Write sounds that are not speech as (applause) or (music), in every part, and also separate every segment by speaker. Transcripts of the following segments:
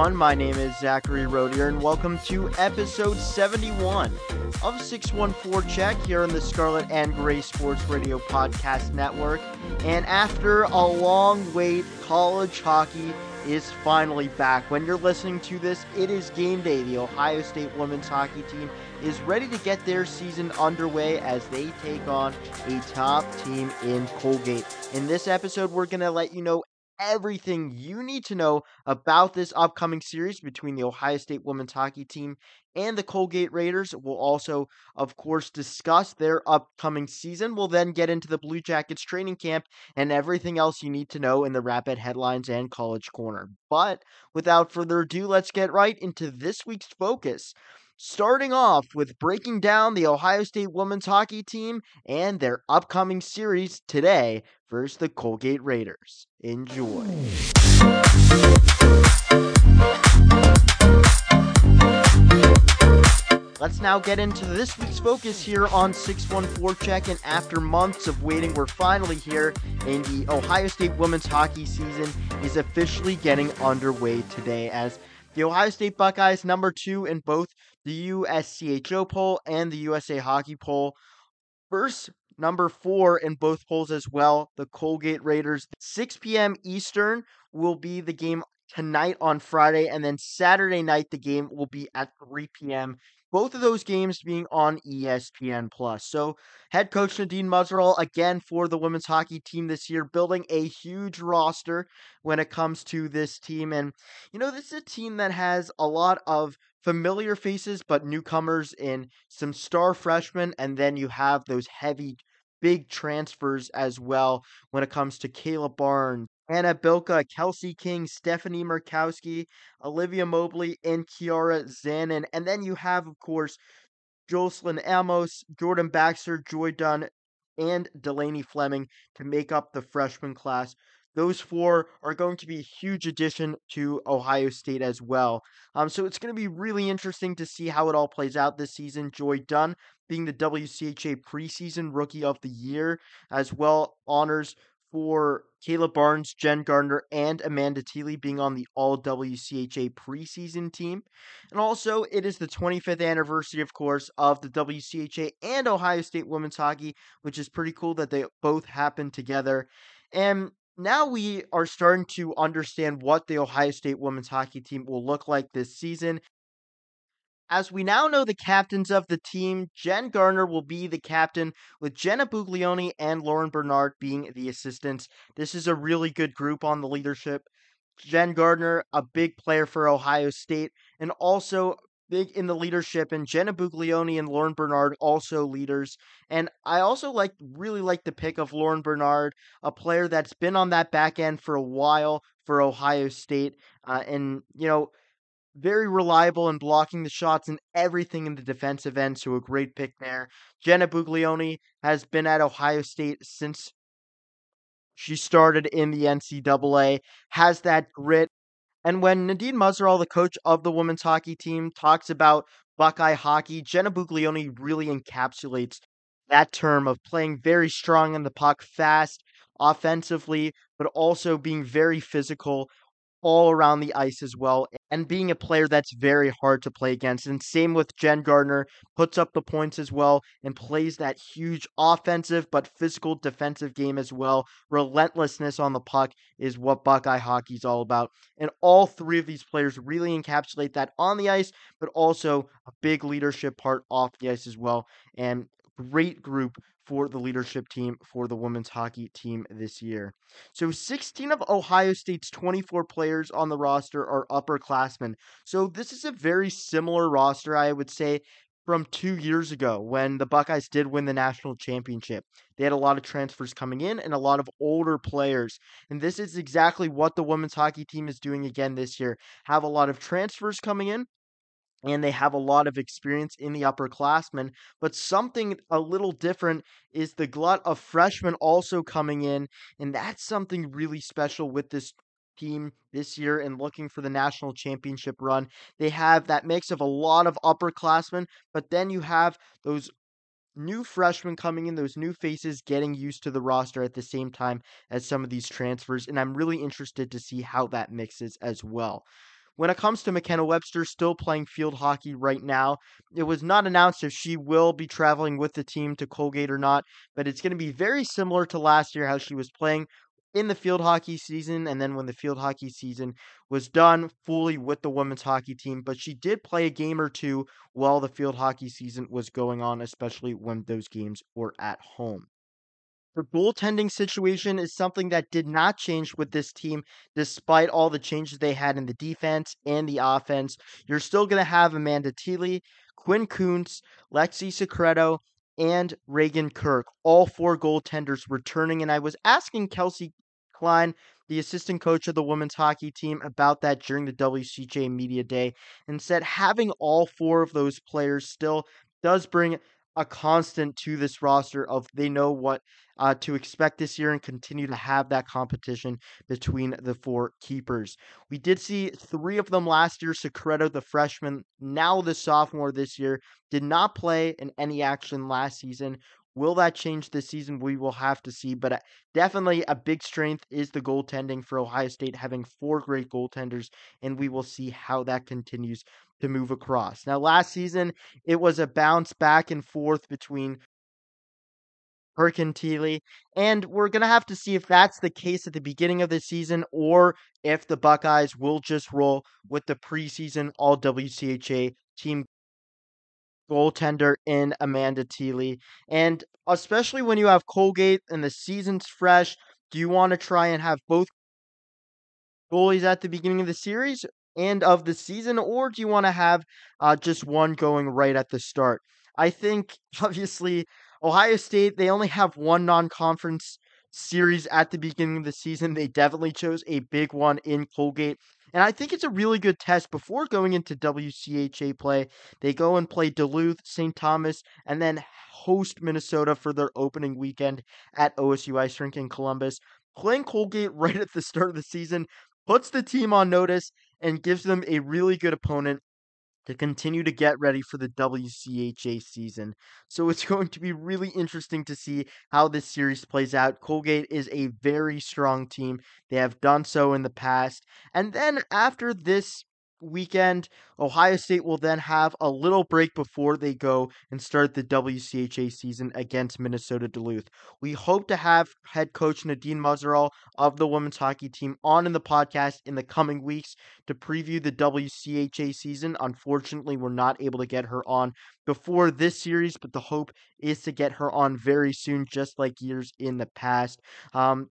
Speaker 1: everyone. My name is Zachary Rodier, and welcome to episode 71 of 6-1-Forecheck here on the Scarlet and Gray Sports Radio Podcast Network. And after a long wait, college hockey is finally back. When you're listening to this, it is game day. The Ohio State women's hockey team is ready to get their season underway as they take on a top team in Colgate. In this episode, we're going to let you know everything you need to know about this upcoming series between the Ohio State women's hockey team and the Colgate Raiders. We'll also, of course, discuss their upcoming season. We'll then get into the Blue Jackets training camp and everything else you need to know in the Rapid headlines and College Corner. But without further ado, let's get right into this week's focus. Starting off with breaking down the Ohio State women's hockey team and their upcoming series today versus the Colgate Raiders. Enjoy. Let's now get into this week's focus here on 6-1-Forecheck. And after months of waiting, we're finally here, and the Ohio State women's hockey season is officially getting underway today as the Ohio State Buckeyes, number two in both the USCHO poll and the USA Hockey poll. First, number four in both polls as well, the Colgate Raiders. 6 p.m. Eastern will be the game tonight on Friday, and then Saturday night the game will be at 3 p.m. Both of those games being on ESPN Plus. So, head coach Nadine Muzerall again for the women's hockey team this year, building a huge roster when it comes to this team. And you know, this is a team that has a lot of familiar faces, but newcomers in some star freshmen, and then you have those heavy big transfers as well when it comes to Kayla Barnes, Hannah Bilka, Kelsey King, Stephanie Markowski, Olivia Mobley, and Kiara Zanon. And then you have, of course, Jocelyn Amos, Jordan Baxter, Joy Dunne, and Delaney Fleming to make up the freshman class. Those four are going to be a huge addition to Ohio State as well. Um, so it's going to be really interesting to see how it all plays out this season. Joy Dunne being the WCHA preseason rookie of the year, as well honors for Kayla Barnes, Jen Gardiner, and Amanda Thiele being on the All WCHA preseason team. And also, it is the 25th anniversary, of course, of the WCHA and Ohio State women's hockey, which is pretty cool that they both happen together. And now we are starting to understand what the Ohio State women's hockey team will look like this season. As we now know the captains of the team, Jen Gardiner will be the captain, with Jenna Buglioni and Lauren Bernard being the assistants. This is a really good group on the leadership. Jen Gardiner, a big player for Ohio State, and also big in the leadership, and Jenna Buglioni and Lauren Bernard also leaders. And I also like really like the pick of Lauren Bernard, a player that's been on that back end for a while for Ohio State, uh, and you know very reliable in blocking the shots and everything in the defensive end. So a great pick there. Jenna Buglioni has been at Ohio State since she started in the NCAA, has that grit and when Nadine Muzerall, the coach of the women's hockey team, talks about Buckeye hockey, Jenna Buglioni really encapsulates that term of playing very strong in the puck, fast, offensively, but also being very physical all around the ice as well, and being a player that's very hard to play against. And same with Jen Gardiner, puts up the points as well and plays that huge offensive but physical defensive game as well. Relentlessness on the puck is what Buckeye hockey is all about. And all three of these players really encapsulate that on the ice, but also a big leadership part off the ice as well. And great group for the leadership team for the women's hockey team this year. So 16 of Ohio State's 24 players on the roster are upperclassmen. So this is a very similar roster, I would say, from two years ago when the Buckeyes did win the national championship. They had a lot of transfers coming in and a lot of older players. And this is exactly what the women's hockey team is doing again this year. Have a lot of transfers coming in, and they have a lot of experience in the upperclassmen. But something a little different is the glut of freshmen also coming in, and that's something really special with this team this year and looking for the national championship run. They have that mix of a lot of upperclassmen, but then you have those new freshmen coming in, those new faces getting used to the roster at the same time as some of these transfers, and I'm really interested to see how that mixes as well. When it comes to McKenna Webster still playing field hockey right now, it was not announced if she will be traveling with the team to Colgate or not, but it's going to be very similar to last year how she was playing in the field hockey season and then when the field hockey season was done fully with the women's hockey team but she did play a game or two while the field hockey season was going on especially when those games were at home the goaltending situation is something that did not change with this team, despite all the changes they had in the defense and the offense. You're still going to have Amanda Thiele, Quinn Kuntz, Lexi Secreto, and Raygan Kirk, all four goaltenders returning. And I was asking Kelsey Klein, the assistant coach of the women's hockey team, about that during the WCHA Media Day and said having all four of those players still does bring a constant to this roster of they know what uh, to expect this year and continue to have that competition between the four keepers. We did see three of them last year. Secreto, the freshman, now the sophomore this year, did not play in any action last season. Will that change this season? We will have to see. But uh, definitely a big strength is the goaltending for Ohio State, having four great goaltenders, and we will see how that continues to move across. Now, last season, it was a bounce back and forth between Kirk and and we're going to have to see if that's the case at the beginning of the season or if the Buckeyes will just roll with the preseason All WCHA team goaltender in Amanda Thiele. And especially when you have Colgate and the season's fresh, do you want to try and have both goalies at the beginning of the series and of the season, or do you want to have uh, just one going right at the start? I think, (laughs) obviously, Ohio State, they only have one non conference series at the beginning of the season. They definitely chose a big one in Colgate. And I think it's a really good test before going into WCHA play. They go and play Duluth, St. Thomas, and then host Minnesota for their opening weekend at OSU Ice Rink in Columbus. Playing Colgate (laughs) right at the start of the season puts the team on notice and gives them a really good opponent to continue to get ready for the WCHA season. So it's (laughs) going to be really interesting to see how this series plays out. Colgate is a very strong team. They have done so in the past. And then after this weekend. Ohio State will then have a little break before they go and start the WCHA season against Minnesota Duluth. We hope to have head coach Nadine Muzerall of the women's hockey team on in the podcast in the coming weeks to preview the WCHA season. Unfortunately, we're not able to get her on before this series, but the hope is to get her on very soon, just like years in the past. Um,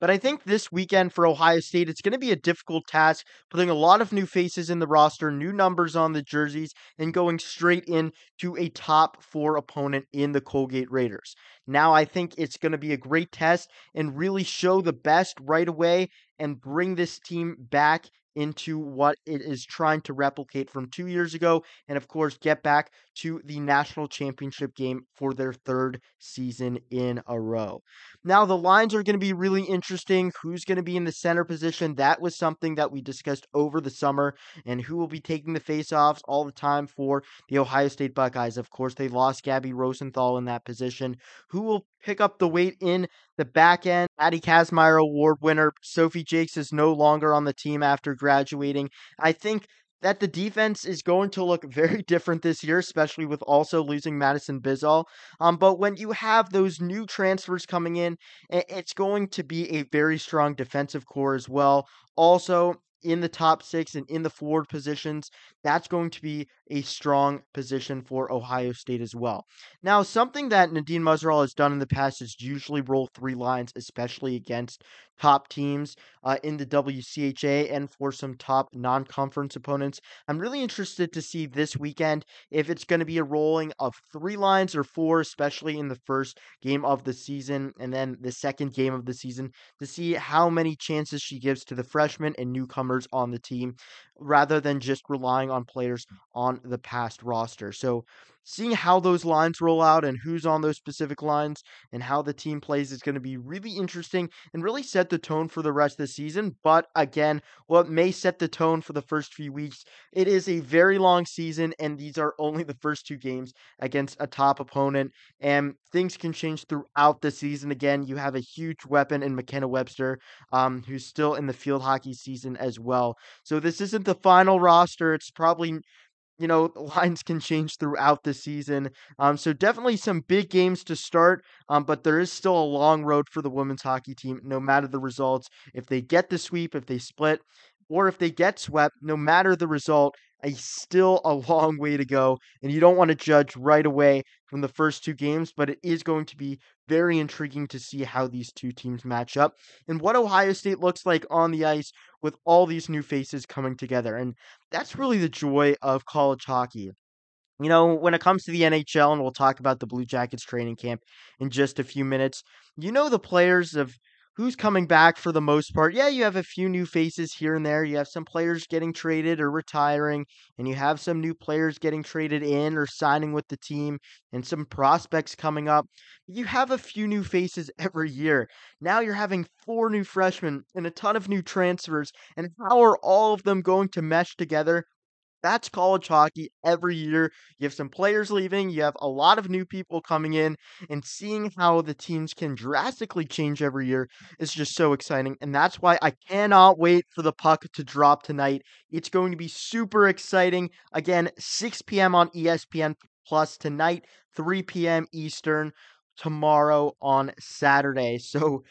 Speaker 1: but I think this weekend for Ohio State, it's going to be a difficult task, putting a lot of new faces in the roster, new numbers on the jerseys, and going straight in to a top four opponent in the Colgate Raiders. Now, I think it's going to be a great test and really show the best right away and bring this team back into what it is trying to replicate from two years ago, and of course, get back to the national championship game for their third season in a row. Now, the lines are going to be really interesting. Who's going to be in the center position? That was something that we discussed over the summer, and who will be taking the faceoffs all the time for the Ohio State Buckeyes. Of course, they lost Gabby Rosenthal in that position. Who will pick up the weight in the back end? Patty Kazmaier Award winner Sophie Jaques is no longer on the team after graduating. I think that the defense is going to look (laughs) very different this year, especially with also losing Madison Bizal. Um, but when you have those new transfers coming in, it's going to be a very strong defensive core as well. Also, in the top six and in the forward positions, that's going to be a strong position for Ohio State as well. Now, something that Nadine Muzerall has done in the past is usually roll three lines, especially against top teams uh, in the WCHA and for some top non conference opponents. I'm really interested to see this weekend if it's going to be a rolling of three lines or four, especially in the first game of the season and then the second game of the season, to see how many chances she gives to the freshmen and newcomers on the team rather than just relying on players on the past roster. So, seeing how those lines roll out and who's on those specific lines and how the team plays is going to be really interesting and really set the tone for the rest of the season. But again, what may set the tone for the first few weeks, it is a very long season, and these are only the first two games against a top opponent, and things can change throughout the season. Again, you have a huge weapon in McKenna Webster, um, who's still in the field hockey season as well. So this isn't the final roster. It's probably you know, lines can change throughout the season. Um, so definitely some big games to start. Um, but there is still a long road for the women's hockey team, no matter the results. If they get the sweep, if they split, or if they get swept, no matter the result, a still a long way to go. And you don't want to judge right away from the first two games, but it is going to be very intriguing to see how these two teams match up and what Ohio State looks like on the ice with all these new faces coming together. And that's really the joy of college hockey. You know, when it comes to the NHL, and we'll talk about the Blue Jackets training camp in just a few minutes, you know, the players of who's coming back for the most part. Yeah, you have a few new faces here and there. You have some players getting traded or retiring, and you have some new players getting traded in or signing with the team, and some prospects coming up. You have a few new faces (laughs) every year. Now you're having four new freshmen and a ton of new transfers, and how are all of them going to mesh together? That's college hockey every year. You have some players leaving, you have a lot of new people coming in, and seeing how the teams can drastically change every year is just so exciting. And that's why I cannot wait for the puck to drop tonight. It's going to be super exciting. Again, 6 p.m. on ESPN Plus tonight, 3 p.m. Eastern tomorrow on Saturday. So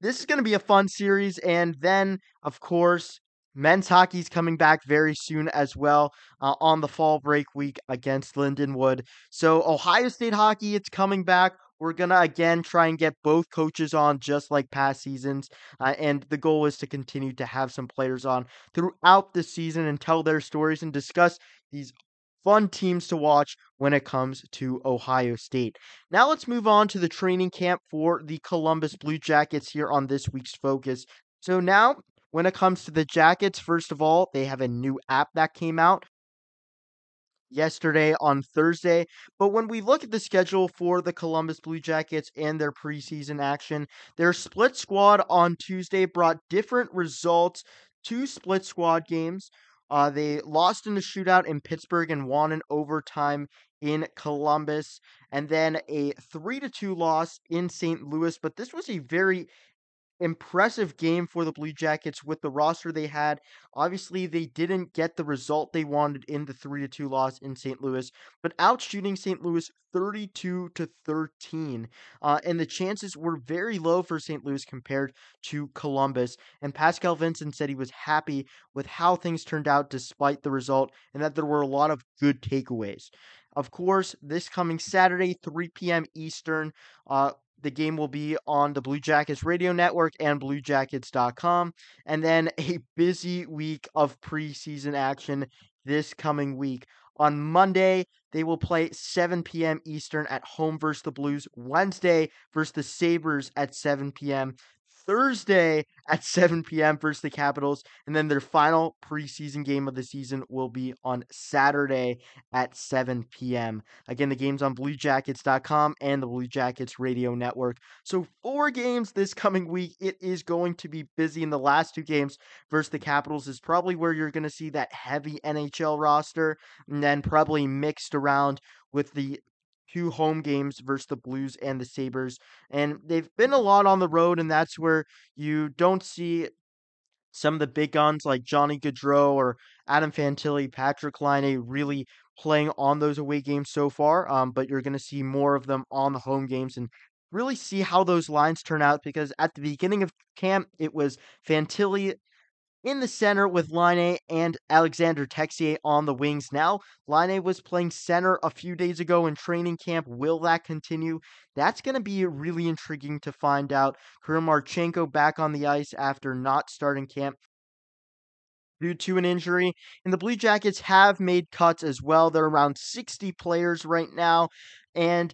Speaker 1: this is going to be a fun series. And then, of course, Men's hockey is coming back very soon as well uh, on the fall break week against Lindenwood. So, Ohio State hockey, it's coming back. We're going to again try and get both coaches on just like past seasons. Uh, and the goal is to continue to have some players on throughout the season and tell their stories and discuss these fun teams to watch when it comes to Ohio State. Now let's move on to the training camp for the Columbus Blue Jackets here on this week's focus. So now when it comes to the Jackets, first of all, they have a new app that came out yesterday on Thursday. But when we look at the schedule for the Columbus Blue Jackets and their preseason action, their split squad on Tuesday brought different results. Two split squad games. Uh, they lost in the shootout in Pittsburgh and won in overtime in Columbus, and then a three to two loss in St. Louis. But this was a very impressive game for the Blue Jackets with the roster they had. Obviously, they didn't get the result they wanted in the 3 to 2 loss in St. Louis, but outshooting St. Louis 32 to 13. Uh, and the chances were very low for St. Louis compared to Columbus. And Pascal Vincent said he was happy with how things turned out despite the result and that there were a lot of good takeaways. Of course, this coming Saturday, 3 p.m. Eastern, uh, the game will be on the Blue Jackets radio network and bluejackets.com. And then (laughs) a busy week of preseason action this coming week. On Monday, they will play 7 p.m. Eastern at home versus the Blues. Wednesday versus the Sabres at 7 p.m. Thursday at 7 p.m. versus the Capitals. And then their final preseason game of the season will be on Saturday at 7 p.m. Again, the game's on BlueJackets.com and the Blue Jackets Radio Network. So, four games this coming week. It is going to be busy. In the last two games versus the Capitals is probably where you're going to see that heavy NHL roster, and then probably mixed around with the two home games versus the Blues and the Sabres. And they've been a lot on the road, and that's where you don't see some of the big guns like Johnny Gaudreau or Adam Fantilli, Patrik Laine really playing on those away games so far. Um, but you're going to see more of them on the home games and really see how those lines turn out because at the beginning of camp, it was Fantilli in the center with Laine and Alexander Texier on the wings. Now, Laine was playing center a few days ago in training camp. Will that continue? That's going to be really intriguing to find out. Kirill Marchenko back on the ice after not starting camp due to an injury. And the Blue Jackets have made cuts as well. They're around 60 players right now. And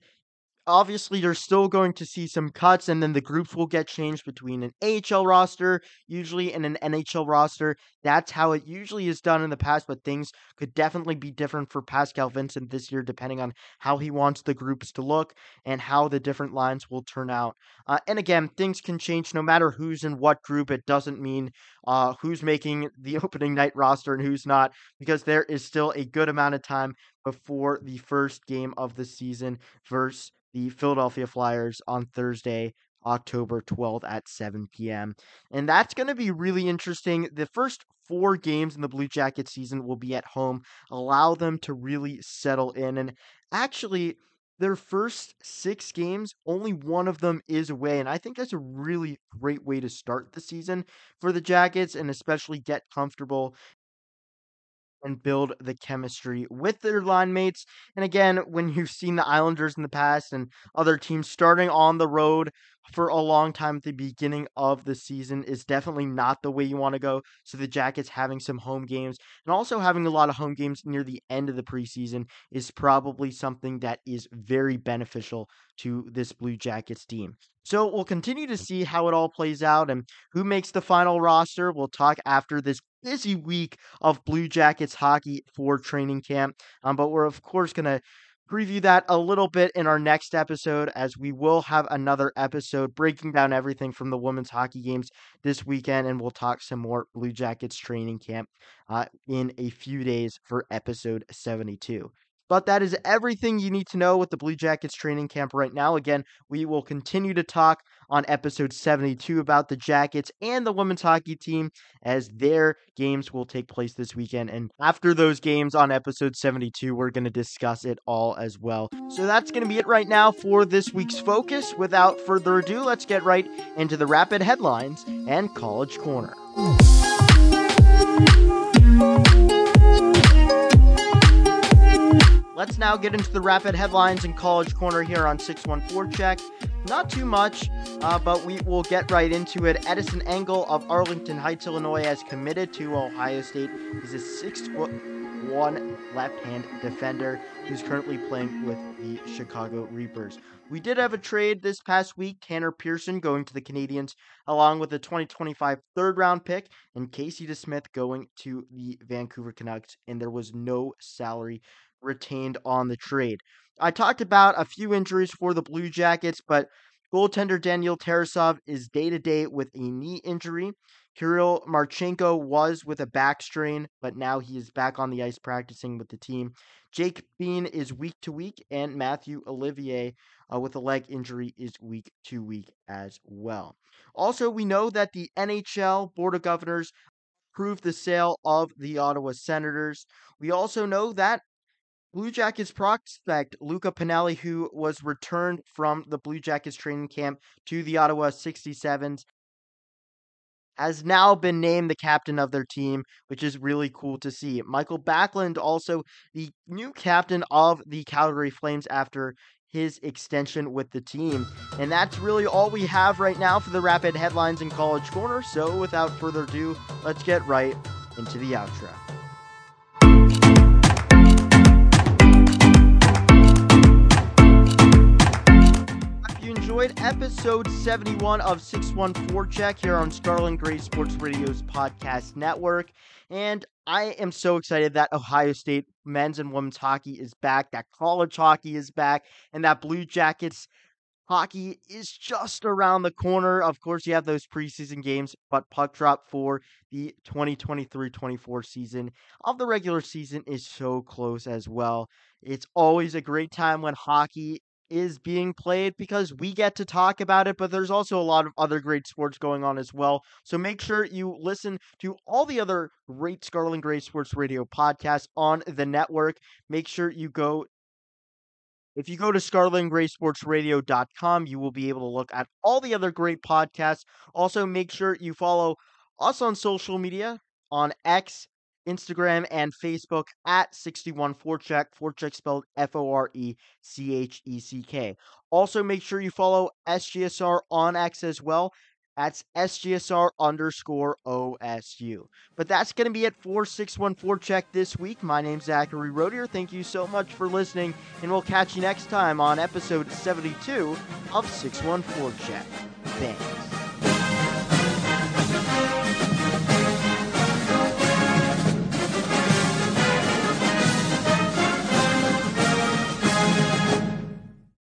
Speaker 1: obviously you're still going to see some cuts and then the groups will get changed between an AHL roster usually and an NHL roster. That's how it usually is done in the past, but things could definitely be different for Pascal Vincent this year depending on how he wants the groups to look and how the different lines will turn out. Uh, and again, things can change no matter who's in what group. It doesn't mean uh, who's making (laughs) the opening night roster and who's not because there is still a good amount of time before the first game of the season versus the Philadelphia Flyers on Thursday, October 12th at 7 p.m. And that's going to be really interesting. The first four games in the Blue Jacket season will be at home, allow them to really settle in. And actually, their first six games, only one of them is away. And I think that's a really great way to start the season for the Jackets and especially get comfortable and build the chemistry with their line mates. And again, when (laughs) you've seen the Islanders in the past and other teams starting on the road for a long time at the beginning of the season is definitely not the way you want to go. So the Jackets having some home games and also having a lot of home games near the end of the preseason is probably something that is very beneficial to this Blue Jackets team. So we'll continue to mm. see how it all plays out and who makes the final roster. We'll talk after this busy week of Blue Jackets hockey for training camp. Um, but we're, of course, going to preview that a little bit in our next episode, as we will have another episode breaking down everything from the women's hockey games this weekend, and we'll talk some more Blue Jackets training camp uh, in a few days for episode 72. But that is everything you need to know with the Blue Jackets training camp right now. Again, we will continue to talk on episode 72 about the Jackets and the women's hockey team as their games will take place this weekend. And after those games on episode 72, we're going to discuss it all as well. So that's going to be it right now for this week's focus. Without further ado, let's get right into the rapid headlines and College Corner. Let's now get into the rapid headlines and college corner here on 6-1-Forecheck. Not too much, uh, but we will get right into it. Edison Engel of Arlington Heights, Illinois, has committed to Ohio State. He's a six foot one left hand defender who's currently playing with the Chicago Reapers. We did have a trade this past week Tanner Pearson going to the Canadiens, along with the 2025 third round pick, and Casey DeSmith going to the Vancouver Canucks, and there was no salary retained on the trade. I talked about a few injuries for the Blue Jackets, but goaltender Daniel Tarasov is day to day with a knee injury. Kirill Marchenko was with a back strain, but now he is back on the ice practicing with the team. Jake Bean is week to week, and Matthew Olivier uh, with a leg injury is week to week as well. Also, we know that the NHL Board of Governors approved the sale of the Ottawa Senators. We also know that Blue Jackets prospect Luca Pinelli, who was returned from the Blue Jackets training camp to the Ottawa 67s, has now been named the captain of their team, which is really cool to see. Michael Backlund, also the new captain of the Calgary Flames after his extension with the team. And that's really all we have right now for the rapid headlines in College Corner. So without further ado, let's get right into the outro. Enjoyed episode 71 of 6-1-Forecheck here on Scarlet Gray Sports Radio's podcast network. And I am so excited that Ohio State men's and women's hockey is back, that college hockey is back, and that Blue Jackets hockey is just around the corner. Of course, you have those preseason games, but puck drop for the 2023 24 season of the regular season is so close as well. It's always a great time when hockey is being played because we get to talk about it, but there's also a lot of other great sports going on as well. So make sure you listen to all the other great Scarlet Gray Sports Radio podcasts on the network. Make sure you go. If you go to scarletandgraysportsradio.com, you will be able to look at all the other great podcasts. Also, make sure you follow us on social media on X Instagram, and Facebook at 61forecheck, forecheck spelled F O R E C H E C K. Also, make sure you follow SGSR on X as well That's SGSR underscore OSU. But that's going to be it for 6-1-Forecheck this week. My name's Zachary Rodier. Thank you so much for listening, and we'll catch you next time on episode 72 of 6-1-Forecheck. Thanks.